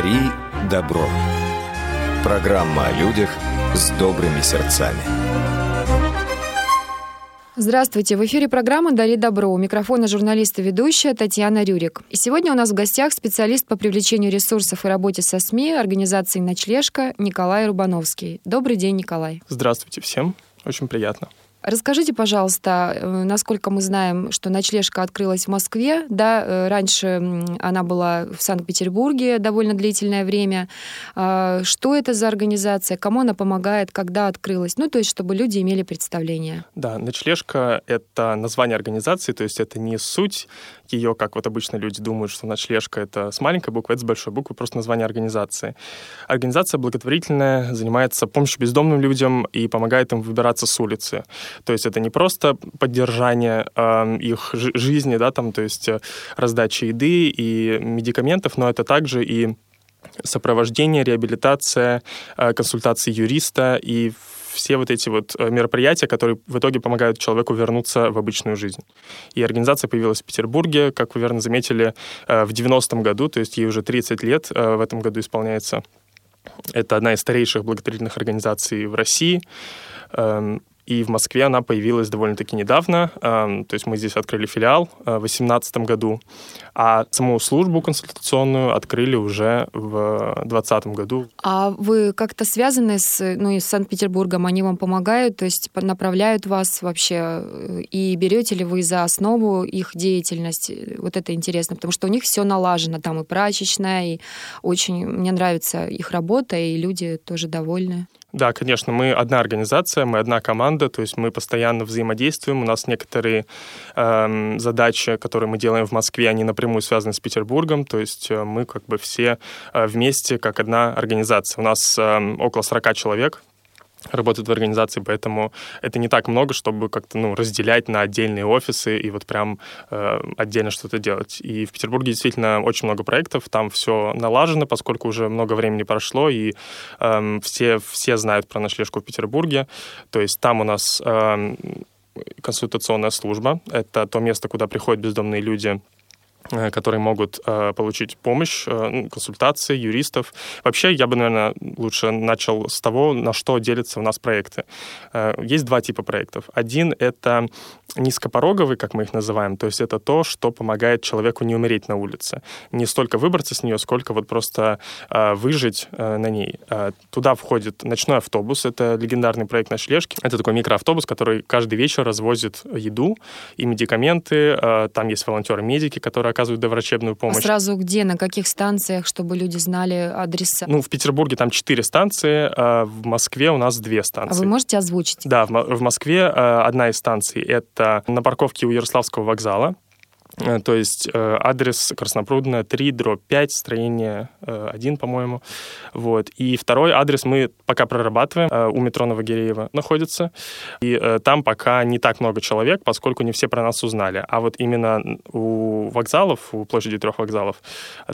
Дари добро. Программа о людях с добрыми сердцами. Здравствуйте, в эфире программа «Дари добро». У микрофона журналист и ведущая Татьяна Рюрик. И сегодня у нас в гостях специалист по привлечению ресурсов и работе со СМИ организации «Ночлежка» Николай Рубановский. Добрый день, Николай. Здравствуйте всем. Очень приятно. Расскажите, пожалуйста, э, насколько мы знаем, что ночлежка открылась в Москве, да, э, раньше она была в Санкт-Петербурге довольно длительное время. А, что это за организация, кому она помогает, когда открылась? Ну, то есть, чтобы люди имели представление. Да, ночлежка — это название организации, то есть это не суть ее, как вот обычно люди думают, что ночлежка — это с маленькой буквы, это с большой буквы, просто название организации. Организация благотворительная, занимается помощью бездомным людям и помогает им выбираться с улицы. То есть это не просто поддержание э, их жизни, да, там, то есть э, раздача еды и медикаментов, но это также и сопровождение, реабилитация, э, консультации юриста и все вот эти вот э, мероприятия, которые в итоге помогают человеку вернуться в обычную жизнь. И организация появилась в Петербурге, как вы верно заметили, в 90-м году, то есть ей уже 30 лет в этом году исполняется. Это одна из старейших благотворительных организаций в России. Эм, и в Москве она появилась довольно-таки недавно. То есть мы здесь открыли филиал э, в 2018 году, а саму службу консультационную открыли уже в 2020 году. А вы как-то связаны с, ну, с Санкт-Петербургом? Они вам помогают, то есть направляют вас вообще? Э, и берете ли вы за основу их деятельность? Вот это интересно, потому что у них все налажено, там и прачечная, и очень мне нравится их работа, и люди тоже довольны. Да, конечно, мы одна организация, мы одна команда, то есть мы постоянно взаимодействуем. У нас некоторые э, задачи, которые мы делаем в Москве, они напрямую связаны с Петербургом, то есть э, мы как бы все э, вместе как одна организация. У нас э, около 40 человек, работают в организации, поэтому это не так много, чтобы как-то ну, разделять на отдельные офисы и вот прям э, отдельно что-то делать. И в Петербурге действительно очень много проектов, там все налажено, поскольку уже много времени прошло, и э, все, все знают про ночлежку в Петербурге. То есть там у нас э, консультационная служба, это то место, куда приходят бездомные люди которые могут э, получить помощь, э, ну, консультации юристов. Вообще, я бы, наверное, лучше начал с того, на что делятся у нас проекты. Э, есть два типа проектов. Один — это низкопороговый, как мы их называем, то есть это то, что помогает человеку не умереть на улице. Не столько выбраться с нее, сколько вот просто э, выжить э, на ней. Э, туда входит ночной автобус, это легендарный проект ночлежки. Это такой микроавтобус, который каждый вечер развозит еду и медикаменты. Э, там есть волонтеры-медики, которые оказывают доврачебную помощь. А сразу где, на каких станциях, чтобы люди знали адреса? Ну, в Петербурге там четыре станции, а в Москве у нас две станции. А вы можете озвучить? Да, в, в Москве э, одна из станций — это на парковке у Ярославского вокзала. Э, то есть э, адрес Краснопрудная 3, дробь 5, строение 1, по-моему. Вот. И второй адрес мы пока прорабатываем. У метро Новогиреева находится. И там пока не так много человек, поскольку не все про нас узнали. А вот именно у вокзалов, у площади трех вокзалов,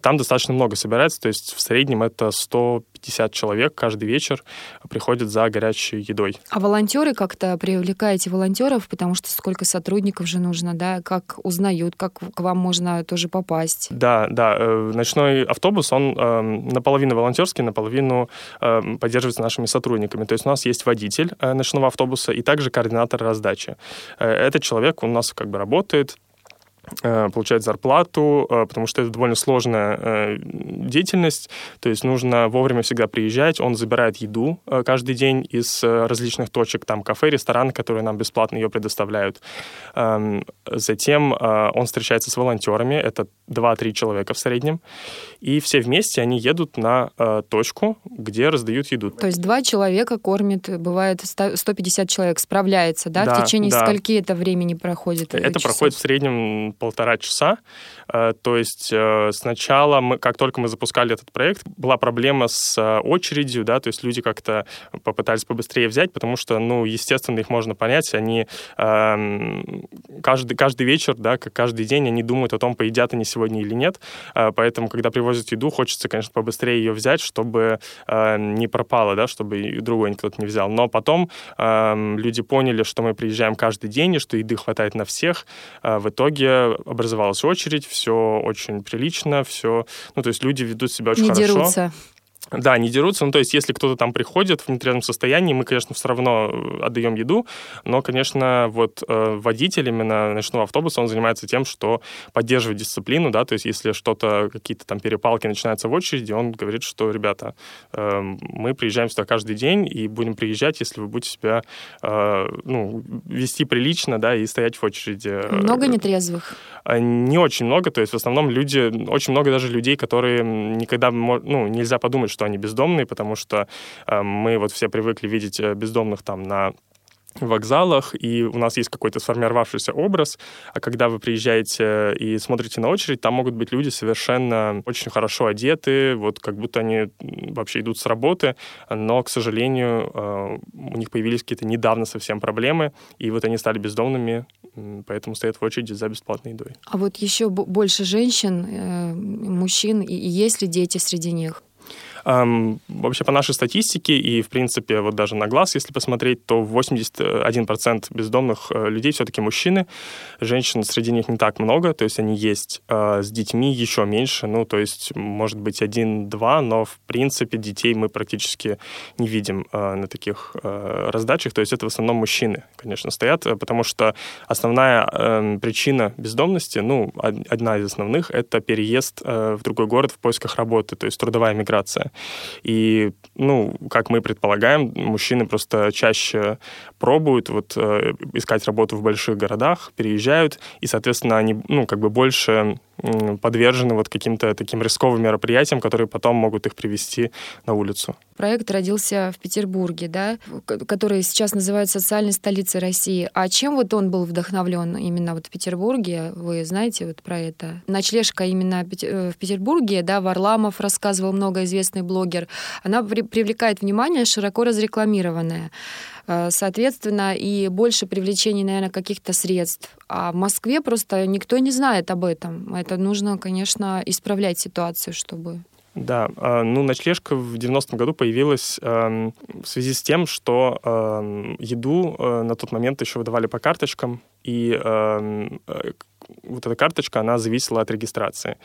там достаточно много собирается. То есть в среднем это 150 человек каждый вечер приходят за горячей едой. А волонтеры как-то привлекаете волонтеров, потому что сколько сотрудников же нужно, да? Как узнают, как к вам можно тоже попасть. Да, да. Э, ночной автобус, он э, наполовину волонтерский, наполовину э, поддерживается нашими сотрудниками. То есть у нас есть водитель э, ночного автобуса и также координатор раздачи. Э, этот человек у нас как бы работает получать зарплату, э, потому что это довольно сложная э, деятельность, то есть нужно вовремя всегда приезжать, он забирает еду каждый день из различных точек, там кафе, рестораны, которые нам бесплатно ее предоставляют. Эм, затем он встречается с волонтерами, это 2-3 человека в среднем, и все вместе они едут на точку, где раздают еду. То есть два человека кормят, бывает 150 человек, справляется, да? да в течение да. скольки это времени проходит? Это часов? проходит в среднем полтора часа. Э, то есть э, сначала, мы, как только мы запускали этот проект, была проблема с э, очередью, да, то есть люди как-то попытались побыстрее взять, потому что, ну, естественно, их можно понять, они эм, каждый, каждый вечер, да, как каждый день они думают о том, поедят они сегодня или нет, поэтому, когда привозят еду, хочется, конечно, побыстрее ее взять, чтобы не пропало, да, чтобы другой кто-то не взял. Но потом эм, люди поняли, что мы приезжаем каждый день, и что еды хватает на всех. В итоге уже образовалась очередь, все очень прилично, все, ну, то есть люди ведут себя очень Не хорошо. дерутся. Да, они дерутся. Ну, то есть, если кто-то там приходит в нетрезвом состоянии, мы, конечно, все равно э, отдаем еду, но, конечно, вот э, водитель именно ночного автобуса, он занимается тем, что поддерживает дисциплину, да, то есть, если что-то, какие-то там перепалки начинаются в очереди, он говорит, что, ребята, э, мы приезжаем сюда каждый день и будем приезжать, если вы будете себя, э, ну, вести прилично, да, и стоять в очереди. Много нетрезвых? Э, не очень много, то есть, в основном люди, очень много даже людей, которые никогда, ну, нельзя подумать, что они бездомные, потому что э, мы вот все привыкли видеть э, бездомных там на вокзалах, и у нас есть какой-то сформировавшийся образ, а когда вы приезжаете и смотрите на очередь, там могут быть люди совершенно очень хорошо одеты, вот как будто они вообще идут с работы, но, к сожалению, э, у них появились какие-то недавно совсем проблемы, и вот они стали бездомными, поэтому стоят в очереди за бесплатной едой. А вот еще больше женщин, мужчин, и есть ли дети среди них? Вообще по нашей статистике и, в принципе, вот даже на глаз, если посмотреть, то 81% бездомных э, людей все-таки мужчины. Женщин среди них не так много, то есть они есть. А с детьми еще меньше, ну, то есть, может быть, один-два, но, в принципе, детей мы практически не видим э, на таких э, раздачах. То есть это в основном мужчины, конечно, стоят, потому что основная эм, причина бездомности, ну, одна из основных, это переезд в другой город в поисках работы, то есть трудовая миграция. И, ну, как мы предполагаем, мужчины просто чаще пробуют вот э, искать работу в больших городах, переезжают, и, соответственно, они, ну, как бы больше подвержены вот каким-то таким рисковым мероприятиям, которые потом могут их привести на улицу. Проект родился в Петербурге, да, который сейчас называется социальной столицей России. А чем вот он был вдохновлен именно вот в Петербурге? Вы знаете вот про это? Ночлежка именно э, в Петербурге, да, Варламов рассказывал, много известный блогер. Она при привлекает внимание, широко разрекламированная. Э, соответственно, и больше привлечения, наверное, каких-то средств. А в Москве просто никто не знает об этом. Это нужно, конечно, исправлять ситуацию, чтобы да, а, ну, ночлежка в 90-м году появилась э, в связи с тем, что э, еду э, на тот момент еще выдавали по карточкам, и эм, э, вот эта карточка, она зависела от регистрации.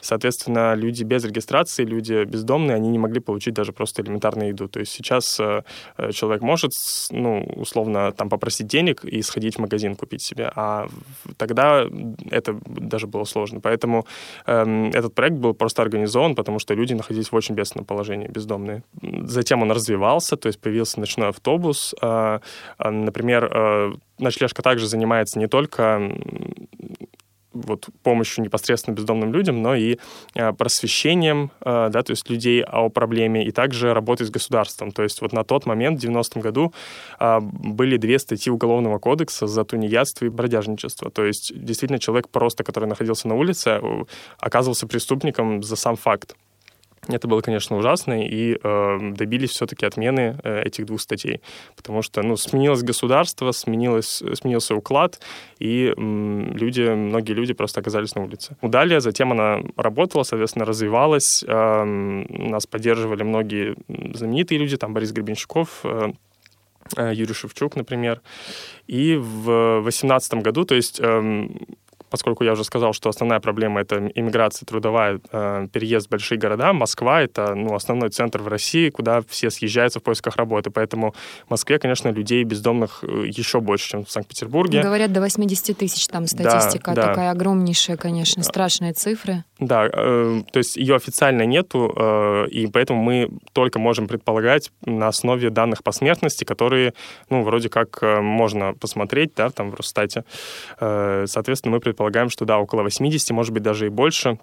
Соответственно, люди без регистрации, люди бездомные, они не могли получить даже просто элементарную еду. То есть сейчас э, э, человек может, ну, условно, там попросить денег и сходить в магазин купить себе, а тогда это даже было сложно. Поэтому э, этот проект был просто организован, потому что люди находились в очень бедственном положении, бездомные. Затем он развивался, то есть появился ночной автобус. Э, э, например, э, ночлежка также занимается не только вот помощью непосредственно бездомным людям, но и э, просвещением, э, да, то есть людей о проблеме, и также работой с государством. То есть вот на тот момент, в 90-м году, э, были две статьи Уголовного кодекса за тунеядство и бродяжничество. То есть действительно человек просто, который находился на улице, оказывался преступником за сам факт. Это было, конечно, ужасно, и э, добились все-таки отмены э, этих двух статей, потому что, ну, сменилось государство, сменилось, сменился уклад, и э, люди, многие люди просто оказались на улице. Далее, затем она работала, соответственно, развивалась, э, нас поддерживали многие знаменитые люди, там Борис Гребенщиков, э, э Юрий Шевчук, например. И в 2018 году, то есть эм, поскольку я уже сказал, что основная проблема — это иммиграция трудовая, э, переезд в большие города, Москва — это ну, основной центр в России, куда все съезжаются в поисках работы. Поэтому в Москве, конечно, людей бездомных э, еще больше, чем в Санкт-Петербурге. Говорят, до 80 тысяч там статистика да, да. такая огромнейшая, конечно, страшные цифры. Да, э, то есть ее официально нету, э, и поэтому мы только можем предполагать на основе данных по смертности, которые, ну, вроде как э, можно посмотреть, да, там в Росстате. Э, соответственно, мы предполагаем, предполагаем, что да, около 80, может быть, даже и больше.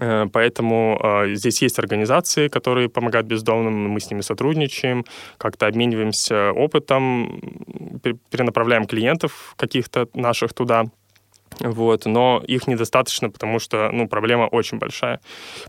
Э, поэтому э, здесь есть организации, которые помогают бездомным, мы с ними сотрудничаем, как-то обмениваемся опытом, перенаправляем клиентов каких-то наших туда. Вот, но их недостаточно, потому что, ну, проблема очень большая.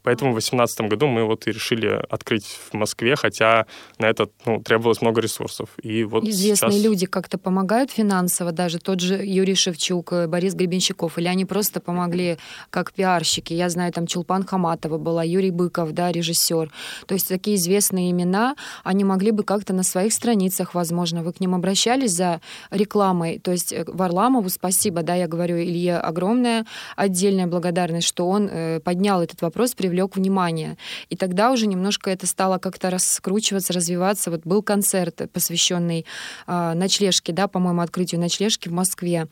Поэтому в 2018 году мы вот и решили открыть в Москве, хотя на это, ну, требовалось много ресурсов. И вот Известные сейчас... люди как-то помогают финансово, даже тот же Юрий Шевчук, э, Борис Гребенщиков, или они просто помогли как пиарщики? Я знаю, там Чулпан Хаматова была, Юрий Быков, да, режиссер. То есть такие известные имена, они могли бы как-то на своих страницах, возможно, вы к ним обращались за рекламой. То есть э, Варламову спасибо, да, я говорю, Илье огромная отдельная благодарность, что он э, поднял этот вопрос, привлек внимание. И тогда уже немножко это стало как-то раскручиваться, развиваться. Вот был концерт, посвященный э, ночлежке, да, по-моему, открытию ночлежки в Москве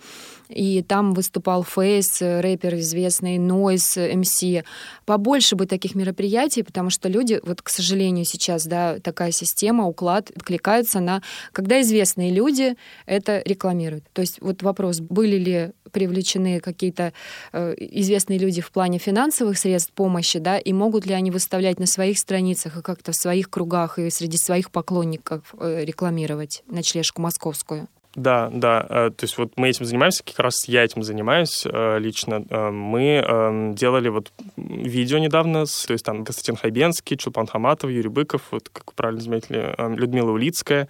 и там выступал Фейс, рэпер известный, Нойс, МС. Побольше бы таких мероприятий, потому что люди, вот, к сожалению, сейчас, да, такая система, уклад откликается на... Когда известные люди это рекламируют. То есть вот вопрос, были ли привлечены какие-то э, известные люди в плане финансовых средств помощи, да, и могут ли они выставлять на своих страницах и как-то в своих кругах и среди своих поклонников э, рекламировать ночлежку московскую? Да, да. Э, то есть вот мы этим занимаемся, как раз я этим занимаюсь лично. Мы эм, делали вот видео недавно, то есть там Константин Хайбенский, Чулпан Хаматов, Юрий Быков, вот как правильно заметили, Людмила Улицкая.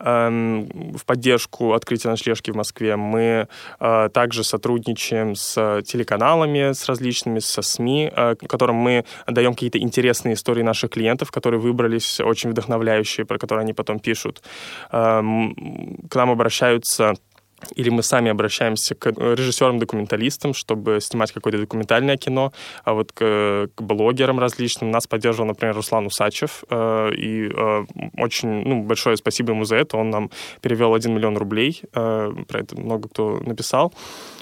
Эм, в поддержку открытия ночлежки в Москве. Мы э, также сотрудничаем с телеканалами, с различными, со СМИ, э, которым мы даем какие-то интересные истории наших клиентов, которые выбрались, очень вдохновляющие, про которые они потом пишут. Эм, к нам обращаются или мы сами обращаемся к режиссерам-документалистам, чтобы снимать какое-то документальное кино, а вот к, к блогерам различным. Нас поддерживал, например, Руслан Усачев, э, и э, очень ну, большое спасибо ему за это. Он нам перевел 1 миллион рублей, э, про это много кто написал.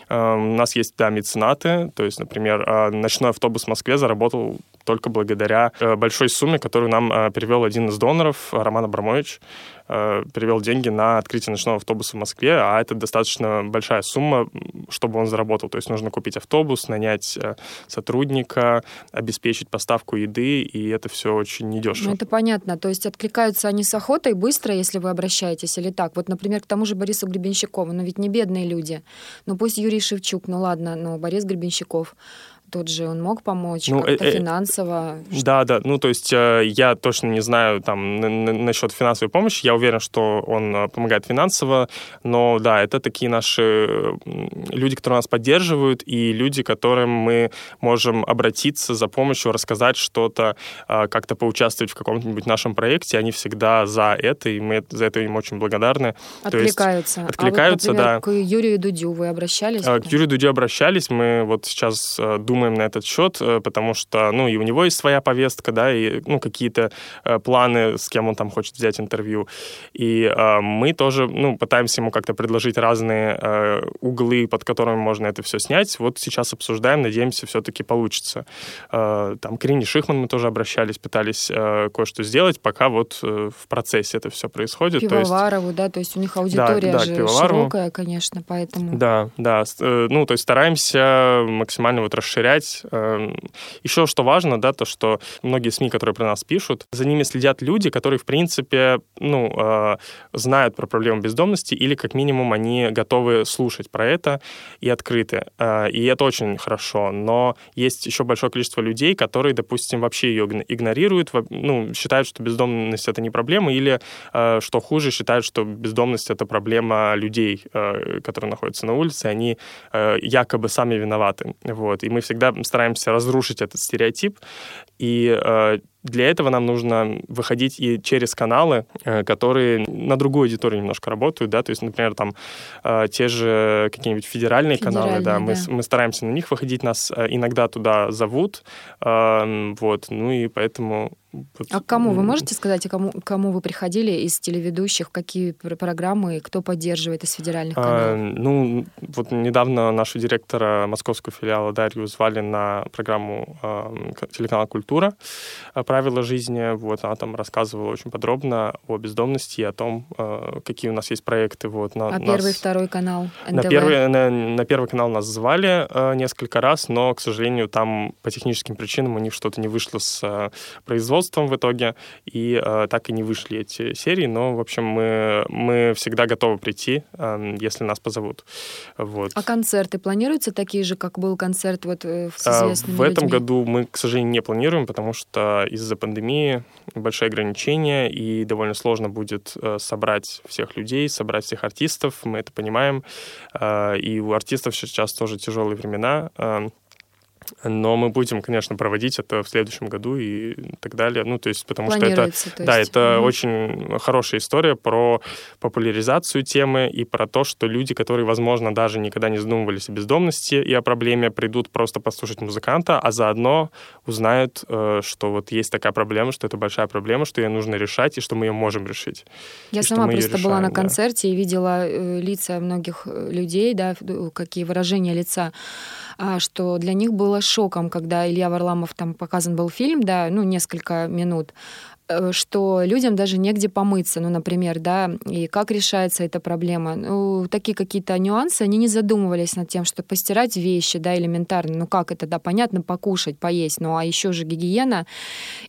Э, у нас есть, да, меценаты, то есть, например, э, ночной автобус в Москве заработал только благодаря э, большой сумме, которую нам э, перевел один из доноров, Роман Абрамович. Э, перевел деньги на открытие ночного автобуса в Москве, а это достаточно большая сумма, чтобы он заработал. То есть нужно купить автобус, нанять э, сотрудника, обеспечить поставку еды, и это все очень недешево. Ну, это понятно. То есть откликаются они с охотой быстро, если вы обращаетесь, или так? Вот, например, к тому же Борису Гребенщикову, но ведь не бедные люди. Ну пусть Юрий Шевчук, ну ладно, но Борис Гребенщиков тот же он мог помочь ну, как-то э, э финансово? Да, да, ну то есть э, я точно не знаю там насчет финансовой помощи, я уверен, что он э, помогает финансово, но да, это такие наши люди, которые нас поддерживают, и люди, к которым мы можем обратиться за помощью, рассказать что-то, э, как-то поучаствовать в каком-нибудь нашем проекте, они всегда за это, и мы за это им очень благодарны. Откликаются. есть, откликаются, а вот, например, да. К Юрию Дудю вы обращались? К Юрию Дудю обращались, мы вот сейчас думаем думаем на этот счет, э, потому что, ну, и у него есть своя повестка, да, и, ну, какие-то э, планы, с кем он там хочет взять интервью. И э, мы тоже, ну, пытаемся ему как-то предложить разные углы, под которыми можно это все снять. Вот сейчас обсуждаем, надеемся, все-таки получится. Там, к Ирине Шихман мы тоже обращались, пытались кое-что сделать, пока вот в процессе это все происходит. Пивоварову, есть... да, то есть у них аудитория да, да, же широкая, конечно, поэтому... Да, да, ну, то есть стараемся максимально вот расширять проверять. Эм, Еще что важно, да, то, что многие СМИ, которые про нас пишут, за ними следят люди, которые, в принципе, ну, э, знают про проблему бездомности или, как минимум, они готовы слушать про это и открыты. Э, и это очень хорошо. Но есть еще большое количество людей, которые, допустим, вообще ее игнорируют, ну, считают, что бездомность — это не проблема, или, э, что хуже, считают, что бездомность — это проблема людей, которые находятся на улице, они якобы сами виноваты. Вот. И мы всегда всегда стараемся разрушить этот стереотип. И э, для этого нам нужно выходить и через каналы, э, которые на другую аудиторию немножко работают, да, то есть, например, там э, те же какие-нибудь федеральные, федеральные каналы, да, да. Мы, мы стараемся на них выходить, нас э, иногда туда зовут, э, вот, ну и поэтому. А к кому? Вы можете сказать, кому, кому вы приходили из телеведущих, какие программы, кто поддерживает из федеральных а, каналов? А, ну, вот недавно нашего директора московского филиала Дарью звали на программу э, телеканала «Культура» «Правила жизни». Вот, она там рассказывала очень подробно о бездомности и о том, э, какие у нас есть проекты. Вот, на, а нас... первый, второй канал НТВ? На первый, на, на первый канал нас звали э, несколько раз, но, к сожалению, там по техническим причинам у них что-то не вышло с э, производством, в итоге, и э, так и не вышли эти серии, но, в общем, мы, мы всегда готовы прийти, э, если нас позовут. Вот. А концерты планируются такие же, как был концерт вот э, с а, известными В людьми? этом году мы, к сожалению, не планируем, потому что из-за пандемии большие ограничения, и довольно сложно будет э, собрать всех людей, собрать всех артистов, мы это понимаем, э, и у артистов сейчас тоже тяжелые времена, э, но мы будем, конечно, проводить это в следующем году и так далее. Ну, то есть, потому что это, да, это угу. очень хорошая история про популяризацию темы и про то, что люди, которые, возможно, даже никогда не задумывались о бездомности и о проблеме, придут просто послушать музыканта, а заодно узнают, э, что вот есть такая проблема, что это большая проблема, что ее нужно решать и что мы ее можем решить. Я и сама просто решаем, была на концерте да. и видела э, лица многих э, людей, да, какие выражения лица а, что для них было шоком, когда Илья Варламов там показан был фильм, да, ну, несколько минут, что людям даже негде помыться, ну, например, да, и как решается эта проблема. Ну, такие какие-то нюансы, они не задумывались над тем, что постирать вещи, да, элементарно, ну, как это, да, понятно, покушать, поесть, ну, а еще же гигиена.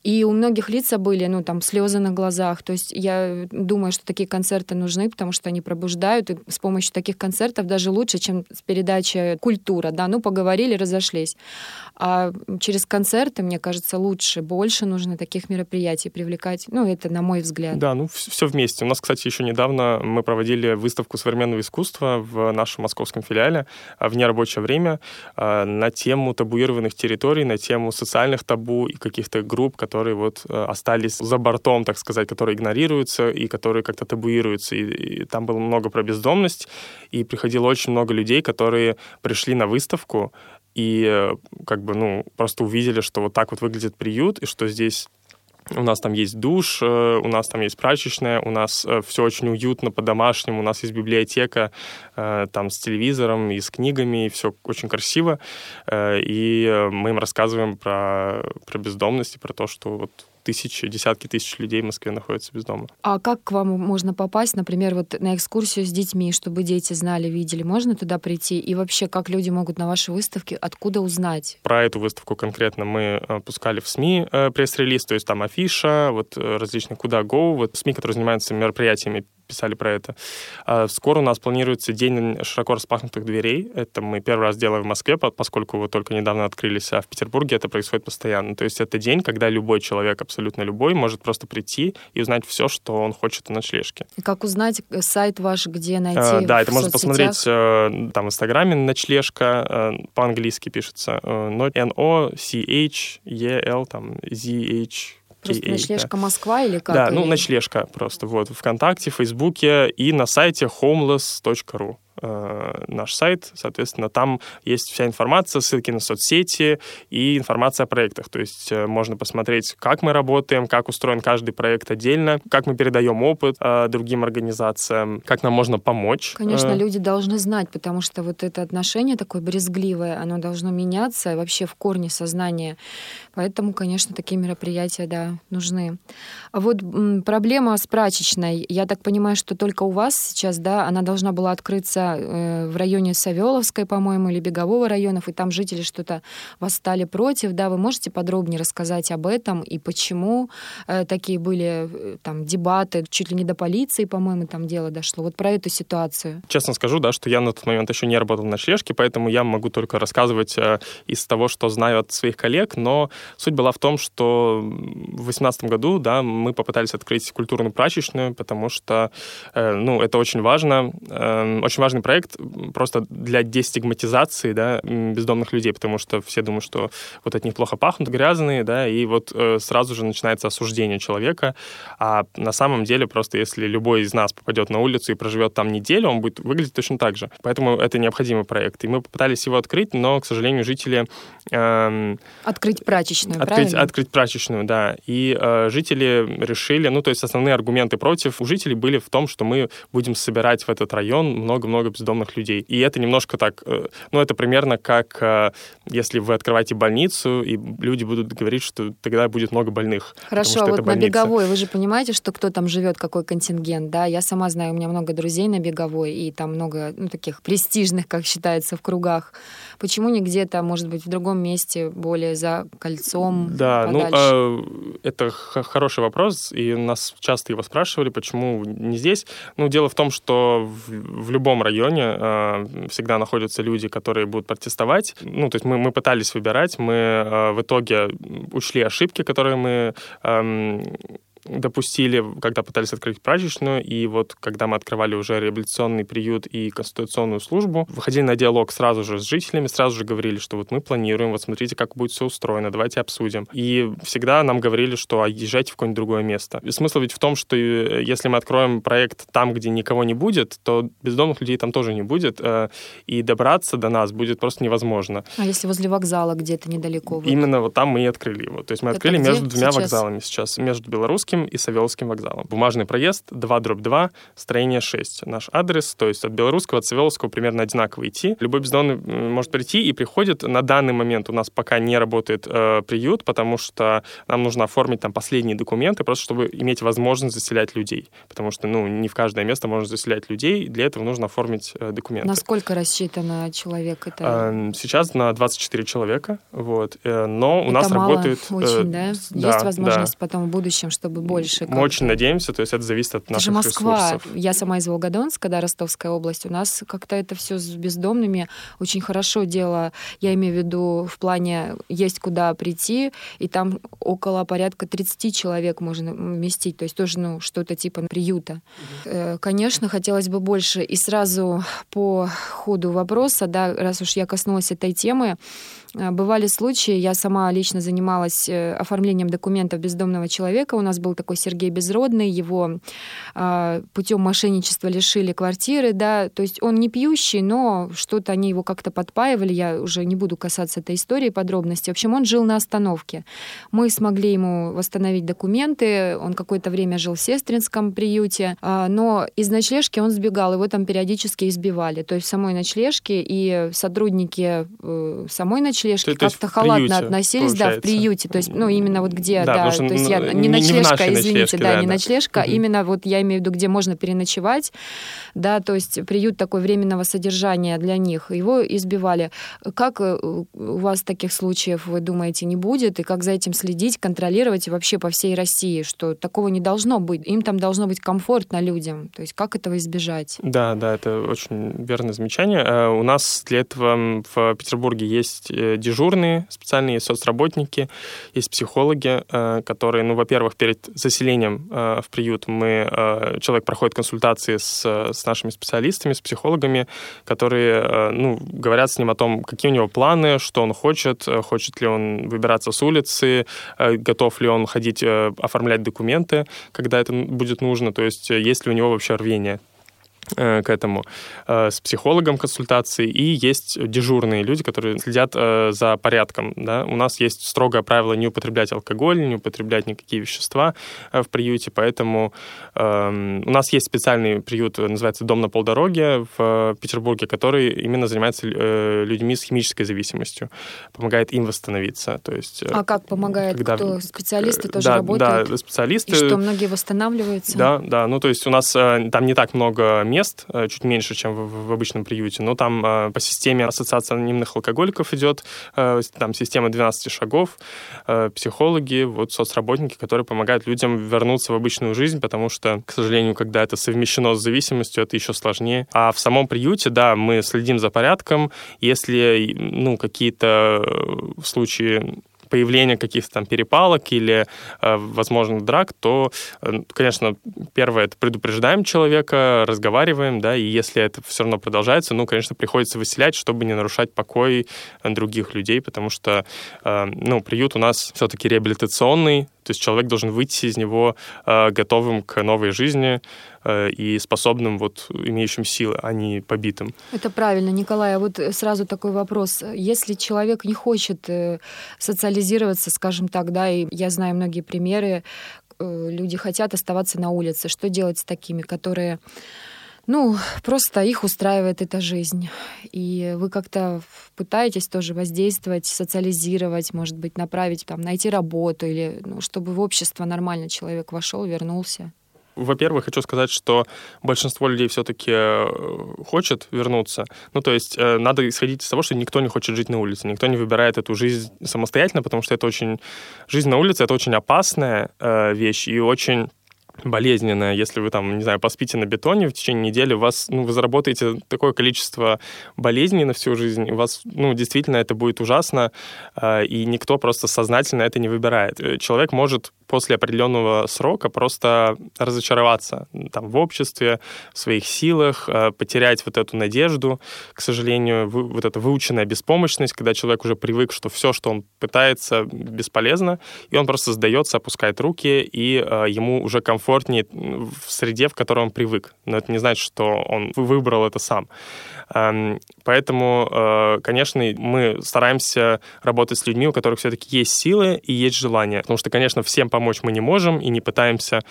И у многих лица были, ну, там, слезы на глазах, то есть я думаю, что такие концерты нужны, потому что они пробуждают, и с помощью таких концертов даже лучше, чем с передачи «Культура», да, ну, поговорили, разошлись. А через концерты, мне кажется, лучше, больше нужно таких мероприятий привлекать. Ну, это на мой взгляд. Да, ну все вместе. У нас, кстати, еще недавно мы проводили выставку современного искусства в нашем московском филиале а, в нерабочее время а, на тему табуированных территорий, на тему социальных табу и каких-то групп, которые вот а, остались за бортом, так сказать, которые игнорируются и которые как-то табуируются. И, и там было много про бездомность, и приходило очень много людей, которые пришли на выставку, и э, как бы, ну, просто увидели, что вот так вот выглядит приют, и что здесь у нас там есть душ, э, у нас там есть прачечная, у нас э, все очень уютно по-домашнему, у нас есть библиотека там с телевизором и с книгами, и все очень красиво. И мы им рассказываем про, про бездомность и про то, что вот тысячи, десятки тысяч людей в Москве находятся без дома. А как к вам можно попасть, например, вот на экскурсию с детьми, чтобы дети знали, видели? Можно туда прийти? И вообще, как люди могут на вашей выставке, откуда узнать? Про эту выставку конкретно мы э, пускали в СМИ э, пресс-релиз, то есть там афиша, вот э, различные куда go, вот СМИ, которые занимаются мероприятиями писали про это. А скоро у нас планируется день широко распахнутых дверей. Это мы первый раз делаем в Москве, поскольку вы только недавно открылись, а в Петербурге это происходит постоянно. То есть это день, когда любой человек, абсолютно любой, может просто прийти и узнать все, что он хочет о ночлежке. И как узнать э, сайт ваш, где найти? А, да, это можно посмотреть э, там в Инстаграме ночлежка, э, по-английски пишется, N-O-C-H-E-L, там Z-H Просто ночлежка Москва или как? Да, ну, или... ну ночлежка просто вот ВКонтакте, Фейсбуке и на сайте homeless.ru. Э, наш сайт, соответственно, там есть вся информация, ссылки на соцсети и информация о проектах. То есть э, можно посмотреть, как мы работаем, как устроен каждый проект отдельно, как мы передаем опыт э, другим организациям, как нам можно помочь. Конечно, люди должны знать, потому что вот это отношение такое брезгливое, оно должно меняться вообще в корне сознания. Поэтому, конечно, такие мероприятия, да, нужны. А вот проблема с прачечной, я так понимаю, что только у вас сейчас, да, она должна была открыться Э, в районе Савеловской, по-моему, или Бегового районов, и там жители что-то восстали против. Да, вы можете подробнее рассказать об этом и почему э, такие были э, там дебаты, чуть ли не до полиции, по-моему, там дело дошло. Вот про эту ситуацию. Честно скажу, да, что я на тот момент еще не работал на ночлежке, поэтому я могу только рассказывать из того, что знаю от своих коллег, но суть была в том, что в 2018 году, да, мы попытались открыть культурную прачечную, потому что, ну, это очень важно, очень важно важный проект просто для дестигматизации да, бездомных людей, потому что все думают, что вот от них плохо пахнут, грязные, да, и вот э, сразу же начинается осуждение человека. А на самом деле просто если любой из нас попадет на улицу и проживет там неделю, он будет выглядеть точно так же. Поэтому это необходимый проект. И мы попытались его открыть, но, к сожалению, жители... Э, открыть прачечную, открыть, правильно? Открыть прачечную, да. И э, жители решили, ну, то есть основные аргументы против у жителей были в том, что мы будем собирать в этот район много-много много бездомных людей. И это немножко так, э, ну, это примерно как э, если вы открываете больницу, и люди будут говорить, что тогда будет много больных. Хорошо, а вот на Беговой, вы же понимаете, что кто там живет, какой контингент, да? Я сама знаю, у меня много друзей на Беговой, и там много, ну, таких престижных, как считается, в кругах. Почему не где-то, может быть, в другом месте, более за кольцом, Да, подальше? ну, э, это хороший вопрос, и нас часто его спрашивали, почему не здесь. Ну, дело в том, что в, в любом районе э, всегда находятся люди, которые будут протестовать. Ну, то есть мы, мы пытались выбирать, мы э, в итоге учли ошибки, которые мы... Э, допустили, когда пытались открыть прачечную, и вот когда мы открывали уже реабилитационный приют и конституционную службу, выходили на диалог сразу же с жителями, сразу же говорили, что вот мы планируем, вот смотрите, как будет все устроено, давайте обсудим. И всегда нам говорили, что а, езжайте в какое-нибудь другое место. И смысл ведь в том, что э, если мы откроем проект там, где никого не будет, то бездомных людей там тоже не будет, э, и добраться до нас будет просто невозможно. А если возле вокзала где-то недалеко? Вот? Именно вот там мы и открыли его. То есть мы Это открыли между двумя сейчас? вокзалами сейчас, между Белорусским и Савеловским вокзалом. Бумажный проезд 2 дробь 2, строение 6. Наш адрес, то есть от Белорусского, от Савеловского примерно одинаково идти. Любой бездомный может прийти и приходит. На данный момент у нас пока не работает э, приют, потому что нам нужно оформить там последние документы, просто чтобы иметь возможность заселять людей. Потому что, ну, не в каждое место можно заселять людей. Для этого нужно оформить э, документы. Насколько рассчитано человек? Это... Э, сейчас на 24 человека, вот. Э, но у это нас мало работает... очень, э, да? Есть возможность да. потом в будущем, чтобы больше... Мы очень надеемся, то есть это зависит от это наших же Москва. ресурсов. Я сама из Волгодонска, да, Ростовская область. У нас как-то это все с бездомными очень хорошо дело. Я имею в виду в плане есть куда прийти, и там около порядка 30 человек можно вместить, то есть тоже ну, что-то типа приюта. Угу. Конечно, хотелось бы больше. И сразу по ходу вопроса, да, раз уж я коснулась этой темы, бывали случаи, я сама лично занималась э, оформлением документов бездомного человека. У нас был такой Сергей Безродный, его а, путем мошенничества лишили квартиры, да, то есть он не пьющий, но что-то они его как-то подпаивали, я уже не буду касаться этой истории подробностей. В общем, он жил на остановке. Мы смогли ему восстановить документы, он какое-то время жил в сестринском приюте, а, но из ночлежки он сбегал, его там периодически избивали. То есть в самой ночлежке и сотрудники э, самой ночлежки как-то халатно относились, получается. да, в приюте. То есть, ну, именно вот где, да, да то есть я не, не ночлежка, не извините, ночлежке, да, да, не да. ночлежка, угу. именно вот я имею в виду, где можно переночевать, да, то есть приют такой временного содержания для них. Его избивали. Как э, у вас таких случаев, вы думаете, не будет? И как за этим следить, контролировать и вообще по всей России, что такого не должно быть? Им там должно быть комфортно людям. То есть как этого избежать? Да, да, это очень верное замечание. Э, у нас для этого в Петербурге есть э, дежурные специальные соцработники, есть психологи, которые, ну, во-первых, перед заселением в приют мы, человек проходит консультации с, с нашими специалистами, с психологами, которые, ну, говорят с ним о том, какие у него планы, что он хочет, э, хочет ли он выбираться с улицы, э, готов ли он ходить э, оформлять документы, когда это будет нужно, то есть есть ли у него вообще рвение. Э, к этому э, с психологом консультации, и есть дежурные люди, которые следят э, за порядком. Да? У нас есть строгое правило не употреблять алкоголь, не употреблять никакие вещества в приюте, поэтому эм, у нас есть специальный приют, называется «Дом на полдороге» в Петербурге, который именно занимается людьми с химической зависимостью, помогает им восстановиться. То есть, а как помогает? Когда... Кто? Специалисты тоже да, работают? Да, специалисты. И что, многие восстанавливаются? Да, да, ну то есть у нас там не так много мест, мест, э, чуть меньше, чем в, в обычном приюте, но там э, по системе ассоциации анонимных алкоголиков идет, э, там система 12 шагов, психологи, вот соцработники, которые помогают людям вернуться в обычную жизнь, потому что, к сожалению, когда это совмещено с зависимостью, это еще сложнее. А в самом приюте, да, мы следим за порядком, если, ну, какие-то случаи появления каких-то там перепалок или, э, возможно, драк, то, э, конечно, первое, это предупреждаем человека, разговариваем, да, и если это все равно продолжается, ну, конечно, приходится выселять, чтобы не нарушать покой других людей, потому что, э, ну, приют у нас все-таки реабилитационный, то есть человек должен выйти из него э, готовым к новой жизни э, и способным, вот, имеющим силы, а не побитым. Это правильно, Николай. А вот сразу такой вопрос. Если человек не хочет э, социализироваться, скажем так, да, и я знаю многие примеры, э, люди хотят оставаться на улице, что делать с такими, которые ну, просто их устраивает эта жизнь. И вы как-то пытаетесь тоже воздействовать, социализировать, может быть, направить, там, найти работу, или ну, чтобы в общество нормально человек вошел, вернулся. Во-первых, хочу сказать, что большинство людей все-таки э, хочет вернуться. Ну, то есть э, надо исходить из того, что никто не хочет жить на улице, никто не выбирает эту жизнь самостоятельно, потому что это очень... Жизнь на улице — это очень опасная э, вещь и очень болезненная, если вы там, не знаю, поспите на бетоне в течение недели, у вас, ну, вы заработаете такое количество болезней на всю жизнь, у вас, ну, действительно это будет ужасно, и никто просто сознательно это не выбирает. Человек может после определенного срока просто разочароваться там в обществе, в своих силах, э, потерять вот эту надежду, к сожалению, вот эта выученная беспомощность, когда человек уже привык, что все, что он пытается, бесполезно, и он просто сдается, опускает руки, и э, ему уже комфортнее в среде, в которой он привык. Но это не значит, что он выбрал это сам. Эм, поэтому, э, конечно, мы стараемся работать с людьми, у которых все-таки есть силы и есть желание. Потому что, конечно, всем помочь мы не можем и не пытаемся.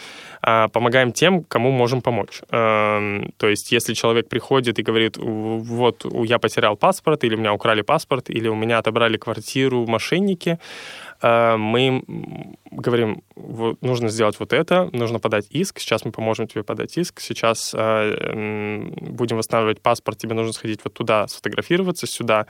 А помогаем тем, кому можем помочь. Эм, то есть, если человек приходит и говорит, вот, я потерял паспорт, или у меня украли паспорт, или у меня отобрали квартиру мошенники, мы говорим, нужно сделать вот это, нужно подать иск, сейчас мы поможем тебе подать иск, сейчас э, будем восстанавливать паспорт, тебе нужно сходить вот туда, сфотографироваться, сюда,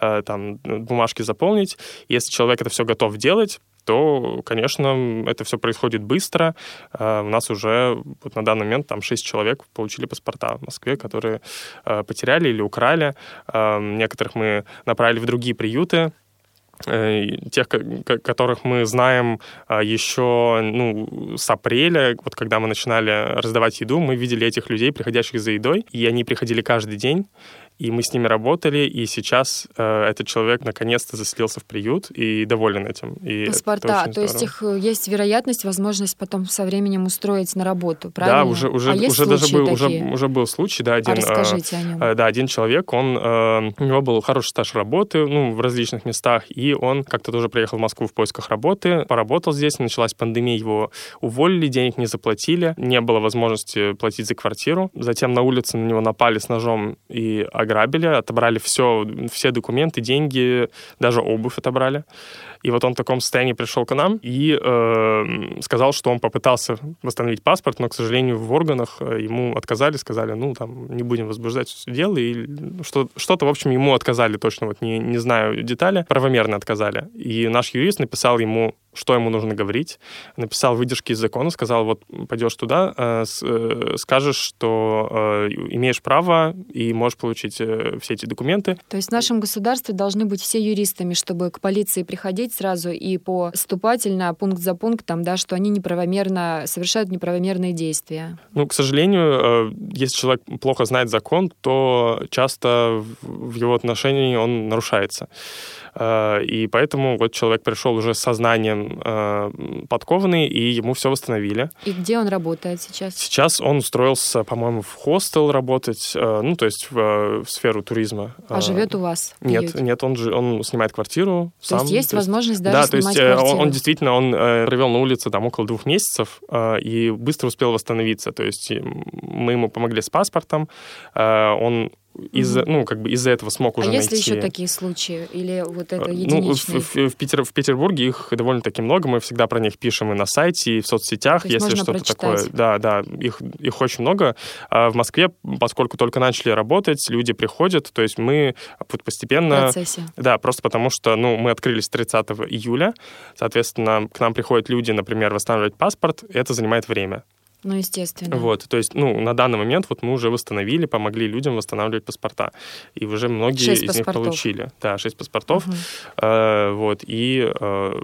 э, там, бумажки заполнить. Если человек это все готов делать, то, конечно, это все происходит быстро. Э, у нас уже вот на данный момент там 6 человек получили паспорта в Москве, которые э, потеряли или украли. Э, некоторых мы направили в другие приюты, Э, тех, которых мы знаем а, еще ну, с апреля, вот когда мы начинали раздавать еду, мы видели этих людей, приходящих за едой, и они приходили каждый день, и мы с ними работали, и сейчас э, этот человек наконец-то заселился в приют и доволен этим. И Паспорта, то есть их э, есть вероятность, возможность потом со временем устроить на работу, правильно? Да, уже, уже, а уже даже был, уже, уже был случай, да, один, а расскажите э, о нем. Э, да, один человек, он, э, у него был хороший стаж работы, ну, в различных местах, и он как-то тоже приехал в Москву в поисках работы, поработал здесь, началась пандемия, его уволили, денег не заплатили, не было возможности платить за квартиру, затем на улице на него напали с ножом и ограбили, отобрали все, все документы, деньги, даже обувь отобрали. И вот он в таком состоянии пришел к нам и э, сказал, что он попытался восстановить паспорт, но, к сожалению, в органах э, ему отказали, сказали, ну, там, не будем возбуждать дело, и что, что-то, в общем, ему отказали точно, вот не, не знаю детали, правомерно отказали. И наш юрист написал ему что ему нужно говорить. Написал выдержки из закона, сказал, вот пойдешь туда, э, э, скажешь, что э, имеешь право и можешь получить все эти документы. То есть в нашем государстве должны быть все юристами, чтобы к полиции приходить сразу и поступательно, пункт за пунктом, да, что они неправомерно совершают неправомерные действия. Ну, к сожалению, если человек плохо знает закон, то часто в его отношении он нарушается. Э, и поэтому вот человек пришел уже с сознанием э, подкованный, и ему все восстановили. И где он работает сейчас? Сейчас он устроился, по-моему, в хостел работать, э, ну, то есть в, в сферу туризма. А живет у вас? Нет, нет, он, же, он снимает квартиру то сам. есть есть то есть, возможность даже да, то есть квартиру. Он, он действительно, он провел на улице там около двух месяцев и быстро успел восстановиться. То есть мы ему помогли с паспортом, он из-за, ну, как бы из-за этого смог уже а найти... если еще такие случаи? Или вот это единичные? Ну, в, в, в, Питер, в Петербурге их довольно-таки много, мы всегда про них пишем и на сайте, и в соцсетях, если что-то такое. Да, да, их, их очень много. А в Москве, поскольку только начали работать, люди приходят, то есть мы постепенно... В процессе. Да, просто потому что, ну, мы открылись 30 июля, соответственно, к нам приходят люди, например, восстанавливать паспорт, это занимает время. Ну, естественно. Вот, то есть, ну, на данный момент вот мы уже восстановили, помогли людям восстанавливать паспорта. И уже многие шесть из паспортов. них получили. Да, шесть паспортов. Угу. Э, вот, и э,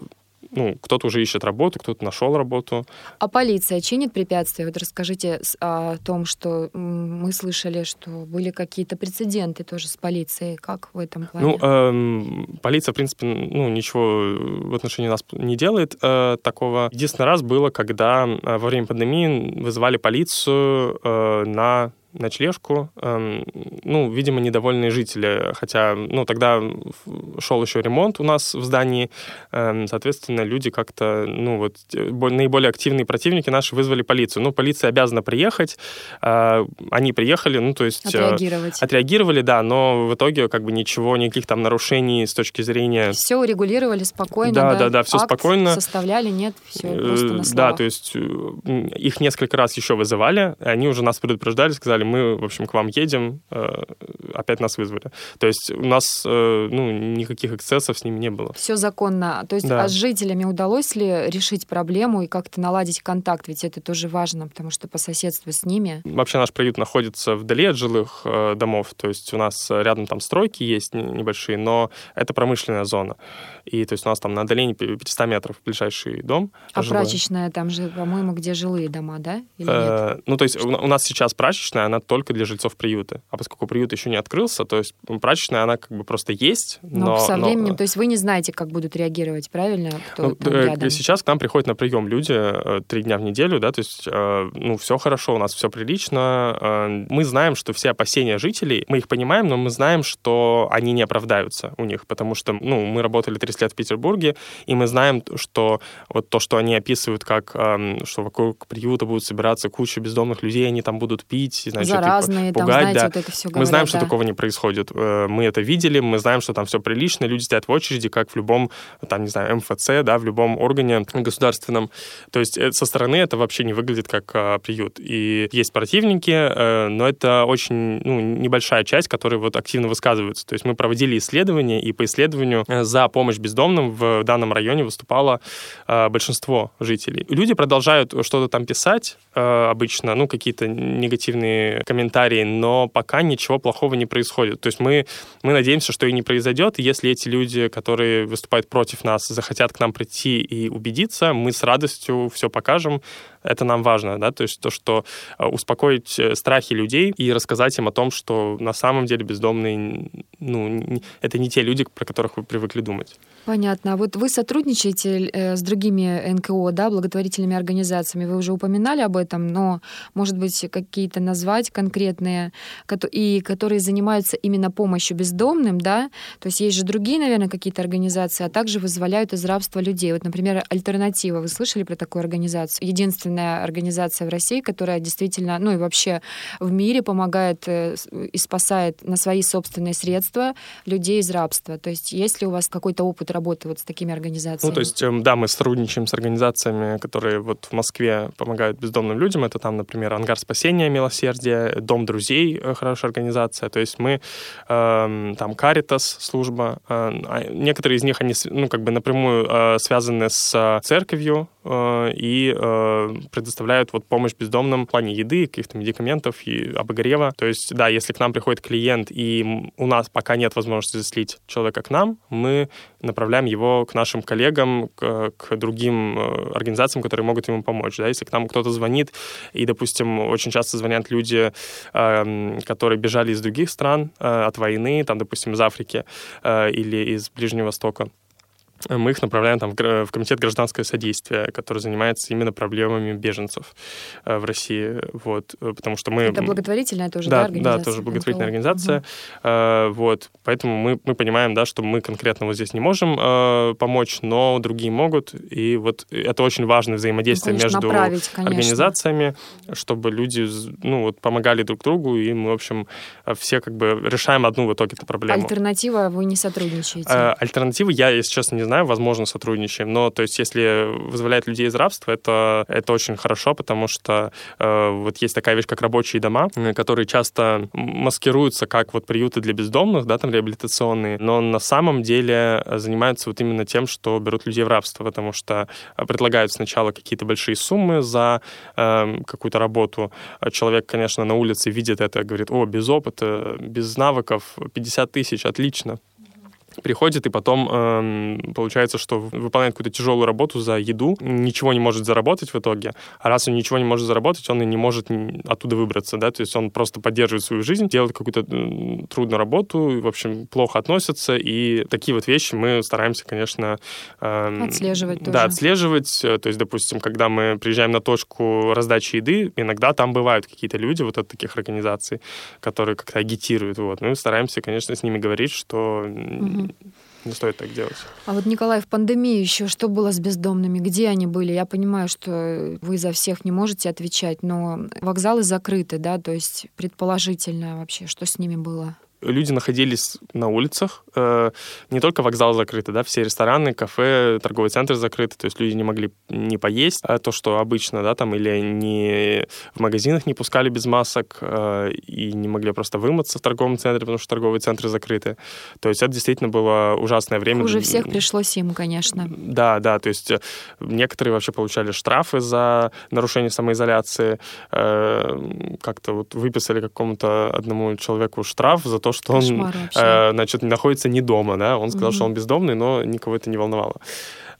ну, кто-то уже ищет работу, кто-то нашел работу. А полиция чинит препятствия? Вот расскажите о том, что мы слышали, что были какие-то прецеденты тоже с полицией. Как в этом плане? Ну, э, полиция, в принципе, ну, ничего в отношении нас не делает э, такого. Единственный раз было, когда э, во время пандемии вызывали полицию э, на ночлежку. Эм, ну, видимо, недовольные жители, хотя, ну, тогда шел еще ремонт у нас в здании, эм, соответственно, люди как-то, ну, вот, наиболее активные противники наши вызвали полицию. Ну, полиция обязана приехать, э, они приехали, ну, то есть... Э, Отреагировать. Отреагировали, да, но в итоге как бы ничего, никаких там нарушений с точки зрения... Все урегулировали спокойно, да? Да, да, да, все Акт спокойно. составляли, нет, все просто на Да, то есть их несколько раз еще вызывали, они уже нас предупреждали, сказали, сказали, мы, в общем, к вам едем, э, опять нас вызвали. То есть у нас э, ну, никаких эксцессов с ними не было. Все законно. То есть да. а с жителями удалось ли решить проблему и как-то наладить контакт? Ведь это тоже важно, потому что по соседству с ними... Вообще наш приют находится вдали от жилых э, домов, то есть у нас рядом там стройки есть небольшие, но это промышленная зона. И то есть у нас там на отдалении 500 метров ближайший дом. А жилой. прачечная там же, по-моему, где жилые дома, да? Или нет? Ну, то есть у нас сейчас прачечная, она только для жильцов приюта. А поскольку приют еще не открылся, то есть прачечная, она как бы просто есть. Но, но со временем, но... то есть вы не знаете, как будут реагировать, правильно? Кто ну, э? Сейчас к нам приходят на прием люди э, три дня в неделю, да, то есть, э, ну, все хорошо, у нас все прилично. Мы знаем, что все опасения жителей, мы их понимаем, но мы знаем, что они не оправдаются у них, потому что, ну, мы работали 30 лет в Петербурге, и мы знаем, что вот то, что они описывают, как, что вокруг приюта будут собираться куча бездомных людей, они там будут пить, значит, Заразные, пугать, там, знаете, да. вот это все говорят, Мы знаем, да. что такого не происходит. Мы это видели, мы знаем, что там все прилично, люди стоят в очереди, как в любом, там, не знаю, МФЦ, да, в любом органе государственном. То есть э, со стороны это вообще не выглядит как а, приют. И есть противники, э, но это очень ну, небольшая часть, которые вот активно высказываются. То есть мы проводили исследования, и по исследованию э, за помощь бездомным в данном районе выступало э, большинство жителей. Люди продолжают что-то там писать, э, обычно, ну, какие-то негативные комментарии, но пока ничего плохого не происходит. То есть мы, мы надеемся, что и не произойдет. Если эти люди, которые выступают против нас, захотят к нам прийти и убедиться, мы с радостью все покажем. Это нам важно, да, то есть то, что э, успокоить э, страхи людей и рассказать им о том, что на самом деле бездомные, ну, это не те люди, про которых вы привыкли думать. Понятно. А вот вы сотрудничаете э, с другими НКО, да, благотворительными организациями. Вы уже упоминали об этом, но, может быть, какие-то назвать конкретные, и которые занимаются именно помощью бездомным, да? То есть есть же другие, наверное, какие-то организации, а также вызволяют из рабства людей. Вот, например, «Альтернатива». Вы слышали про такую организацию? Единственная организация в России, которая действительно, ну и вообще в мире помогает э, и спасает на свои собственные средства людей из рабства. То есть есть ли у вас какой-то опыт работы вот с такими организациями? Ну, то есть, эм, да, мы сотрудничаем с организациями, которые вот в Москве помогают бездомным людям. Это там, например, Ангар спасения, милосердие, Дом друзей, э, хорошая организация. То есть мы, э, там, Каритас служба. Э, а некоторые из них, они, ну, как бы напрямую э, связаны с церковью, и предоставляют вот помощь бездомным в плане еды, каких-то медикаментов и обогрева. То есть, да, если к нам приходит клиент, и у нас пока нет возможности заслить человека к нам, мы направляем его к нашим коллегам, к, к другим э, организациям, которые могут ему помочь. Да? Если к нам кто-то звонит, и, допустим, очень часто звонят люди, э, которые бежали из других стран э, от войны, там, допустим, из Африки э, или из Ближнего Востока, мы их направляем там, в комитет гражданское содействие, который занимается именно проблемами беженцев э, в России. Вот, э, потому что мы... Это благотворительная тоже, да, да организация? Да, тоже благотворительная организация. Угу. Вот, поэтому мы, мы понимаем, да, что мы конкретно вот здесь не можем помочь, но другие могут. И вот это очень важное взаимодействие ну, конечно, между организациями, чтобы люди ну, вот, помогали друг другу, и мы, в общем, все как бы решаем одну в итоге эту проблему. Альтернатива вы не сотрудничаете? Альтернативы я, если честно, не знаю знаю, возможно, сотрудничаем. Но, то есть, если вызволяет людей из рабства, это, это очень хорошо, потому что э, вот есть такая вещь, как рабочие дома, которые часто маскируются как вот приюты для бездомных, да, там реабилитационные, но на самом деле занимаются вот именно тем, что берут людей в рабство, потому что предлагают сначала какие-то большие суммы за э, какую-то работу. Человек, конечно, на улице видит это, говорит, о, без опыта, без навыков, 50 тысяч, отлично, приходит и потом э, получается, что выполняет какую-то тяжелую работу за еду, ничего не может заработать в итоге, а раз он ничего не может заработать, он и не может оттуда выбраться, да, то есть он просто поддерживает свою жизнь, делает какую-то трудную работу, в общем, плохо относится, и такие вот вещи мы стараемся, конечно... Э, отслеживать Да, тоже. отслеживать, то есть, допустим, когда мы приезжаем на точку раздачи еды, иногда там бывают какие-то люди вот от таких организаций, которые как-то агитируют, вот, мы стараемся, конечно, с ними говорить, что угу не стоит так делать. А вот, Николай, в пандемии еще что было с бездомными? Где они были? Я понимаю, что вы за всех не можете отвечать, но вокзалы закрыты, да, то есть предположительно вообще, что с ними было? Люди находились на улицах, э, не только вокзал закрыты, да, все рестораны, кафе, торговые центры закрыты, то есть люди не могли не поесть, а то, что обычно, да, там, или не в магазинах не пускали без масок э, и не могли просто вымыться в торговом центре, потому что торговые центры закрыты. То есть это действительно было ужасное время. Хуже всех пришлось им, конечно. Да, да, то есть некоторые вообще получали штрафы за нарушение самоизоляции, э, как-то вот выписали какому-то одному человеку штраф за то, что он, э, значит, находится не дома, да, он сказал, mm-hmm. что он бездомный, но никого это не волновало.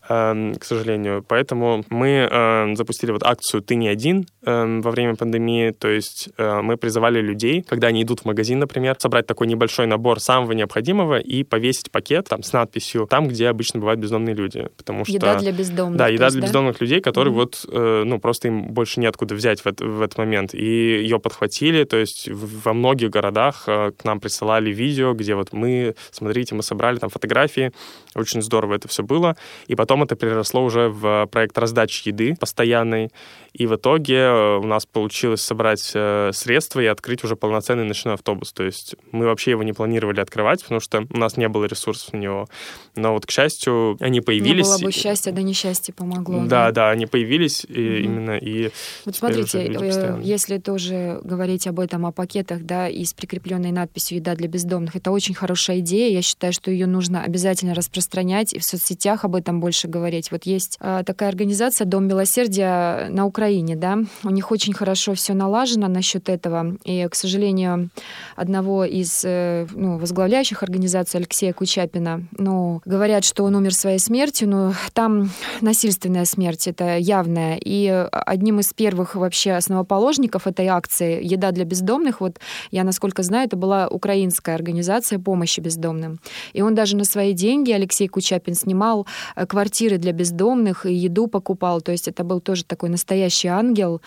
Эм, к сожалению. Поэтому мы эм, запустили вот акцию «Ты не один» эм, во время пандемии. То есть э, мы призывали людей, когда они идут в магазин, например, собрать такой небольшой набор самого необходимого и повесить пакет там с надписью там, где обычно бывают бездомные люди. Потому что... Еда для бездомных. Да, еда для да? бездомных людей, которые mm-hmm. вот, э, ну, просто им больше неоткуда взять в, в этот момент. И ее подхватили, то есть во многих городах э, к нам присылали видео, где вот мы, смотрите, мы собрали там фотографии, очень здорово это все было. И потом это переросло уже в проект раздачи еды постоянной. И в итоге э, у нас получилось собрать э, средства и открыть уже полноценный ночной автобус. То есть мы вообще его не планировали открывать, потому что у нас не было ресурсов на него. Но вот, к счастью, они появились. Не было бы счастья, да несчастье помогло. Да, да, да они появились и угу. именно и... Вот смотрите, э, если тоже говорить об этом, о пакетах, да, и с прикрепленной надписью «Еда для бездомных», это очень хорошая идея. Я считаю, что ее нужно обязательно распространять и в соцсетях об этом больше говорить. Вот есть такая организация «Дом милосердия» на Украине, да, у них очень хорошо все налажено насчет этого. И, к сожалению, одного из э, ну, возглавляющих организаций Алексея Кучапина, ну, говорят, что он умер своей смертью, но там насильственная смерть, это явная. И одним из первых вообще основоположников этой акции «Еда для бездомных», вот я, насколько знаю, это была украинская организация помощи бездомным. И он даже на свои деньги, Алексей Кучапин, снимал э, квартиры для бездомных и еду покупал. То есть это был тоже такой настоящий ангел.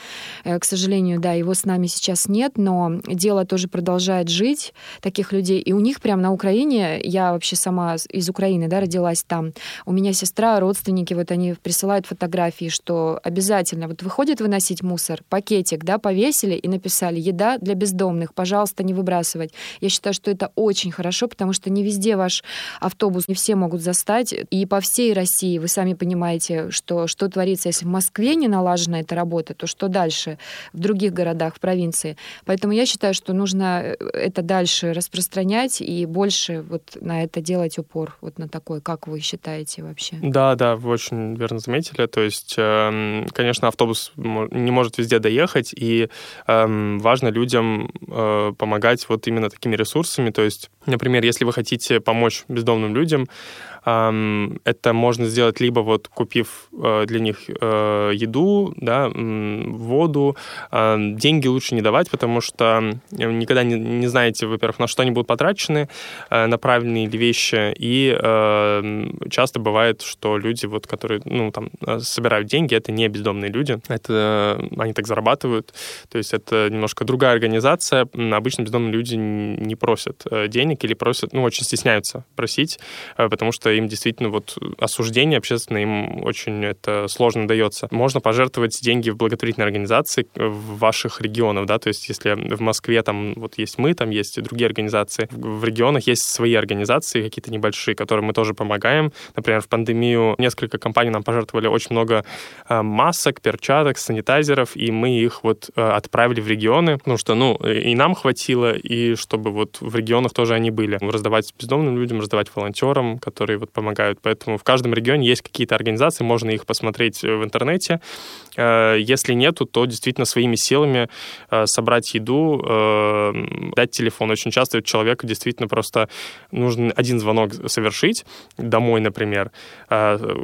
Э, к сожалению, да, его с нами сейчас нет, но дело тоже продолжает жить, таких людей. И у них прямо на Украине, я вообще сама из Украины, да, родилась там, у меня сестра, родственники, вот они присылают фотографии, что обязательно, вот выходит выносить мусор, пакетик, да, повесили и написали «Еда для бездомных, пожалуйста, не выбрасывать». Я считаю, что это очень хорошо, потому что не везде ваш автобус, не все могут застать. И по всей России вы сами понимаете, что, что творится, если в Москве не налажена эта работы, то что дальше в других городах, в провинции. Поэтому я считаю, что нужно э, это дальше распространять и больше вот на это делать упор, вот на такой, как вы считаете вообще? Да, да, вы очень верно заметили. То есть, эм, конечно, автобус не может везде доехать, и эм, важно людям э, помогать вот именно такими ресурсами. То есть, например, если вы хотите помочь бездомным людям, это можно сделать либо вот купив э, для них э, еду, да, воду. Деньги лучше не давать, потому что никогда не, не знаете, во-первых, на что они будут потрачены, э, на правильные ли вещи. И часто бывает, что люди, вот, которые ну, там, собирают деньги, это не бездомные люди. Это они так зарабатывают. То есть это немножко другая организация. Обычно бездомные люди не просят денег или просят, ну, очень стесняются просить, потому что им действительно вот осуждение общественное им очень это сложно дается. Можно пожертвовать деньги в благотворительные организации в ваших регионах, да, то есть если в Москве там вот есть мы, там есть и другие организации, в регионах есть свои организации какие-то небольшие, которым мы тоже помогаем. Например, в пандемию несколько компаний нам пожертвовали очень много э, масок, перчаток, санитайзеров, и мы их вот э, отправили в регионы, потому что, ну, и нам хватило, и чтобы вот в регионах тоже они были. Раздавать бездомным людям, раздавать волонтерам, которые вот помогают. Поэтому в каждом регионе есть какие-то организации, можно их посмотреть э, в интернете. Э, если нету, то действительно своими силами э, собрать еду, дать телефон. Очень часто человеку действительно просто нужно один звонок совершить домой, например,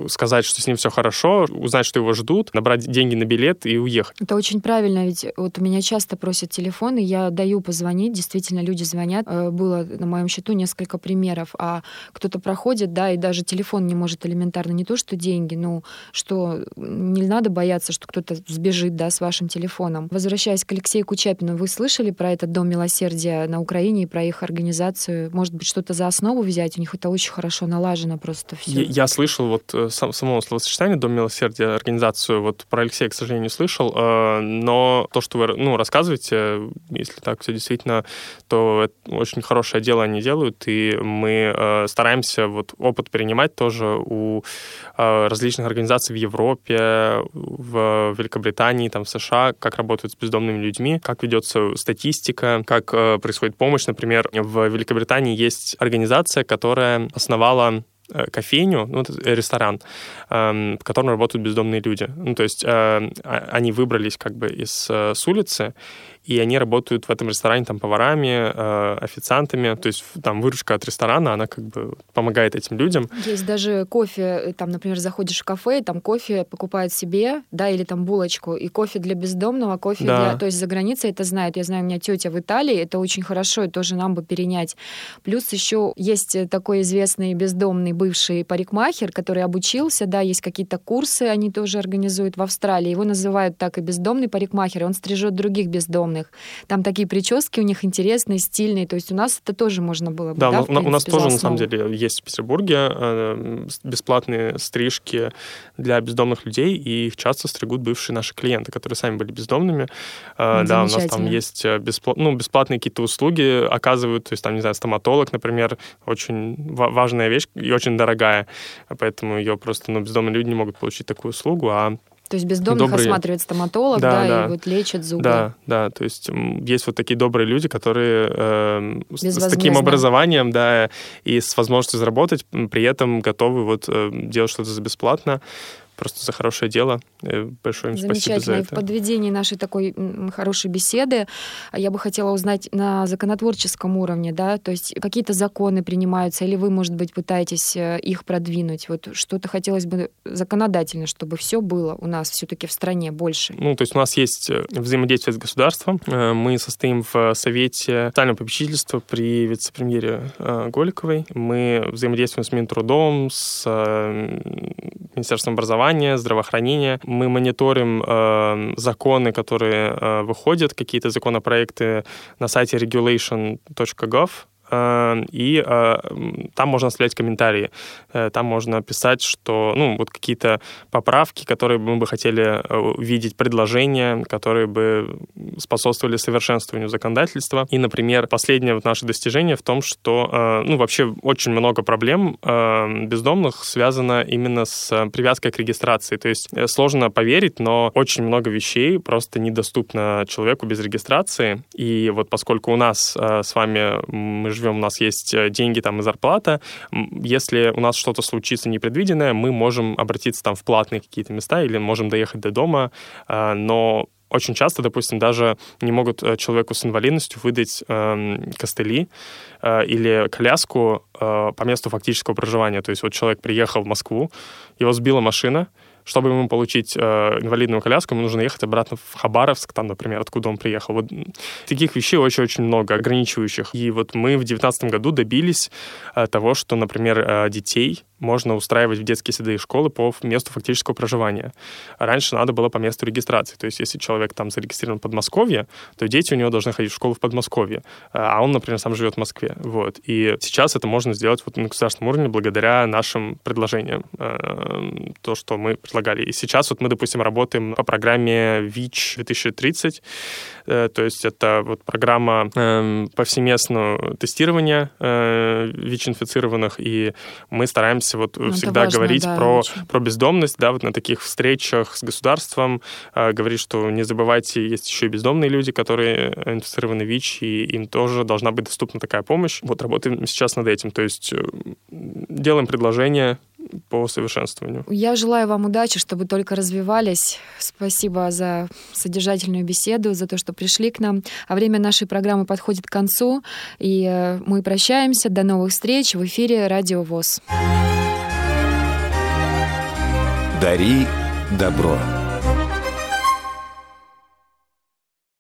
сказать, что с ним все хорошо, узнать, что его ждут, набрать деньги на билет и уехать. Это очень правильно, ведь вот у меня часто просят телефон, и я даю позвонить, действительно люди звонят. Было на моем счету несколько примеров, а кто-то проходит, да, и даже телефон не может элементарно, не то что деньги, ну, что не надо бояться, что кто-то сбежит, да, с вашим телефоном. Возвращаясь к Алексею Кучапину, вы слышали про этот Дом милосердия на Украине и про их организацию? Может быть, что-то за основу взять? У них это очень хорошо налажено просто все. Я, я слышал вот э, сам, само словосочетание Дом милосердия, организацию, вот про Алексея, к сожалению, не слышал, э, но то, что вы ну, рассказываете, если так все действительно, то очень хорошее дело они делают, и мы э, стараемся вот опыт перенимать тоже у различных организаций в Европе, в Великобритании, там, в США, как работают с бездомными людьми, как ведется статистика, как происходит помощь. Например, в Великобритании есть организация, которая основала Э, кофейню, ну, ресторан, эм, в котором работают бездомные люди. Ну, то есть э, а, они выбрались как бы из э, с улицы и они работают в этом ресторане там поварами, э, официантами, то есть там выручка от ресторана, она как бы помогает этим людям. Есть даже кофе, э, там, например, заходишь в кафе, там кофе покупают себе, да, или там булочку, и кофе для бездомного, кофе да. для... То есть за границей это знают. Я знаю, у меня тетя в Италии, это очень хорошо, и тоже нам бы перенять. Плюс еще есть такой известный бездомный бывший парикмахер, который обучился, да, есть какие-то курсы, они тоже организуют в Австралии. Его называют так и бездомный парикмахер, и он стрижет других бездомных бездомных. Там такие прически у них интересные, стильные. То есть у нас это тоже можно было бы. Да, да у, принципе, у нас тоже на самом деле есть в Петербурге э, бесплатные стрижки для бездомных людей, и их часто стригут бывшие наши клиенты, которые сами были бездомными. Э, да, у нас там есть э, бесплат, ну, бесплатные какие-то услуги оказывают, то есть там, не знаю, стоматолог, например, очень важная вещь и очень дорогая, поэтому ее просто ну, бездомные люди не могут получить такую услугу, а то есть бездомных добрые... осматривает стоматолог, да, да, да, и вот лечит зубы. Да, да, то есть есть вот такие добрые люди, которые э, с, таким образованием, да, и с возможностью заработать, при этом готовы вот э, делать что-то за бесплатно просто за хорошее дело. Э, большое им спасибо за это. И в подведении нашей такой хорошей беседы я бы хотела узнать на законотворческом уровне, да, то есть какие-то законы принимаются, или вы, может быть, пытаетесь э, их продвинуть? Вот что-то хотелось бы законодательно, чтобы все было у нас все-таки в стране больше. Ну, то есть у нас есть э, взаимодействие с государством. Мы состоим в Совете социального попечительства при вице-премьере Голиковой. Мы взаимодействуем с Минтрудом, с Министерством образования, здравоохранения. Мы мониторим э, законы, которые э, выходят, какие-то законопроекты на сайте regulation.gov и э, там можно оставлять комментарии. Э, там можно писать, что, ну, вот какие-то поправки, которые мы бы хотели увидеть, предложения, которые бы способствовали совершенствованию законодательства. И, например, последнее вот наше достижение в том, что, ну, вообще очень много проблем бездомных связано именно с привязкой к регистрации. То есть сложно поверить, но очень много вещей просто недоступно человеку без регистрации. И вот поскольку у нас с вами мы живем, у нас есть э, деньги там и зарплата. Если у нас что-то случится непредвиденное, мы можем обратиться там в платные какие-то места или можем доехать до дома, э, но очень часто, допустим, даже не могут э, человеку с инвалидностью выдать э, костыли э, или коляску э, по месту фактического проживания. То есть вот человек приехал в Москву, его сбила машина, чтобы ему получить э, инвалидную коляску, ему нужно ехать обратно в Хабаровск, там, например, откуда он приехал. Вот таких вещей очень-очень много, ограничивающих. И вот мы в 2019 году добились э, того, что, например, э, детей можно устраивать в детские сады и школы по месту фактического проживания. Раньше надо было по месту регистрации. То есть если человек там зарегистрирован в Подмосковье, то дети у него должны ходить в школу в Подмосковье, а он, например, сам живет в Москве. Вот. И сейчас это можно сделать вот на государственном уровне благодаря нашим предложениям. Э, то, что мы предлагали. И сейчас вот мы, допустим, работаем по программе ВИЧ 2030. Э, то есть это вот программа эм, повсеместного тестирования э, ВИЧ-инфицированных, и мы стараемся вот ну, всегда важно, говорить да, про, про бездомность, да, вот на таких встречах с государством, э, говорить, что не забывайте, есть еще и бездомные люди, которые инфицированы ВИЧ, и им тоже должна быть доступна такая помощь. Вот работаем сейчас над этим, то есть делаем предложение по совершенствованию. Я желаю вам удачи, чтобы только развивались. Спасибо за содержательную беседу, за то, что пришли к нам. А время нашей программы подходит к концу, и э, мы прощаемся. До новых встреч в эфире Радио ВОЗ. Дари добро.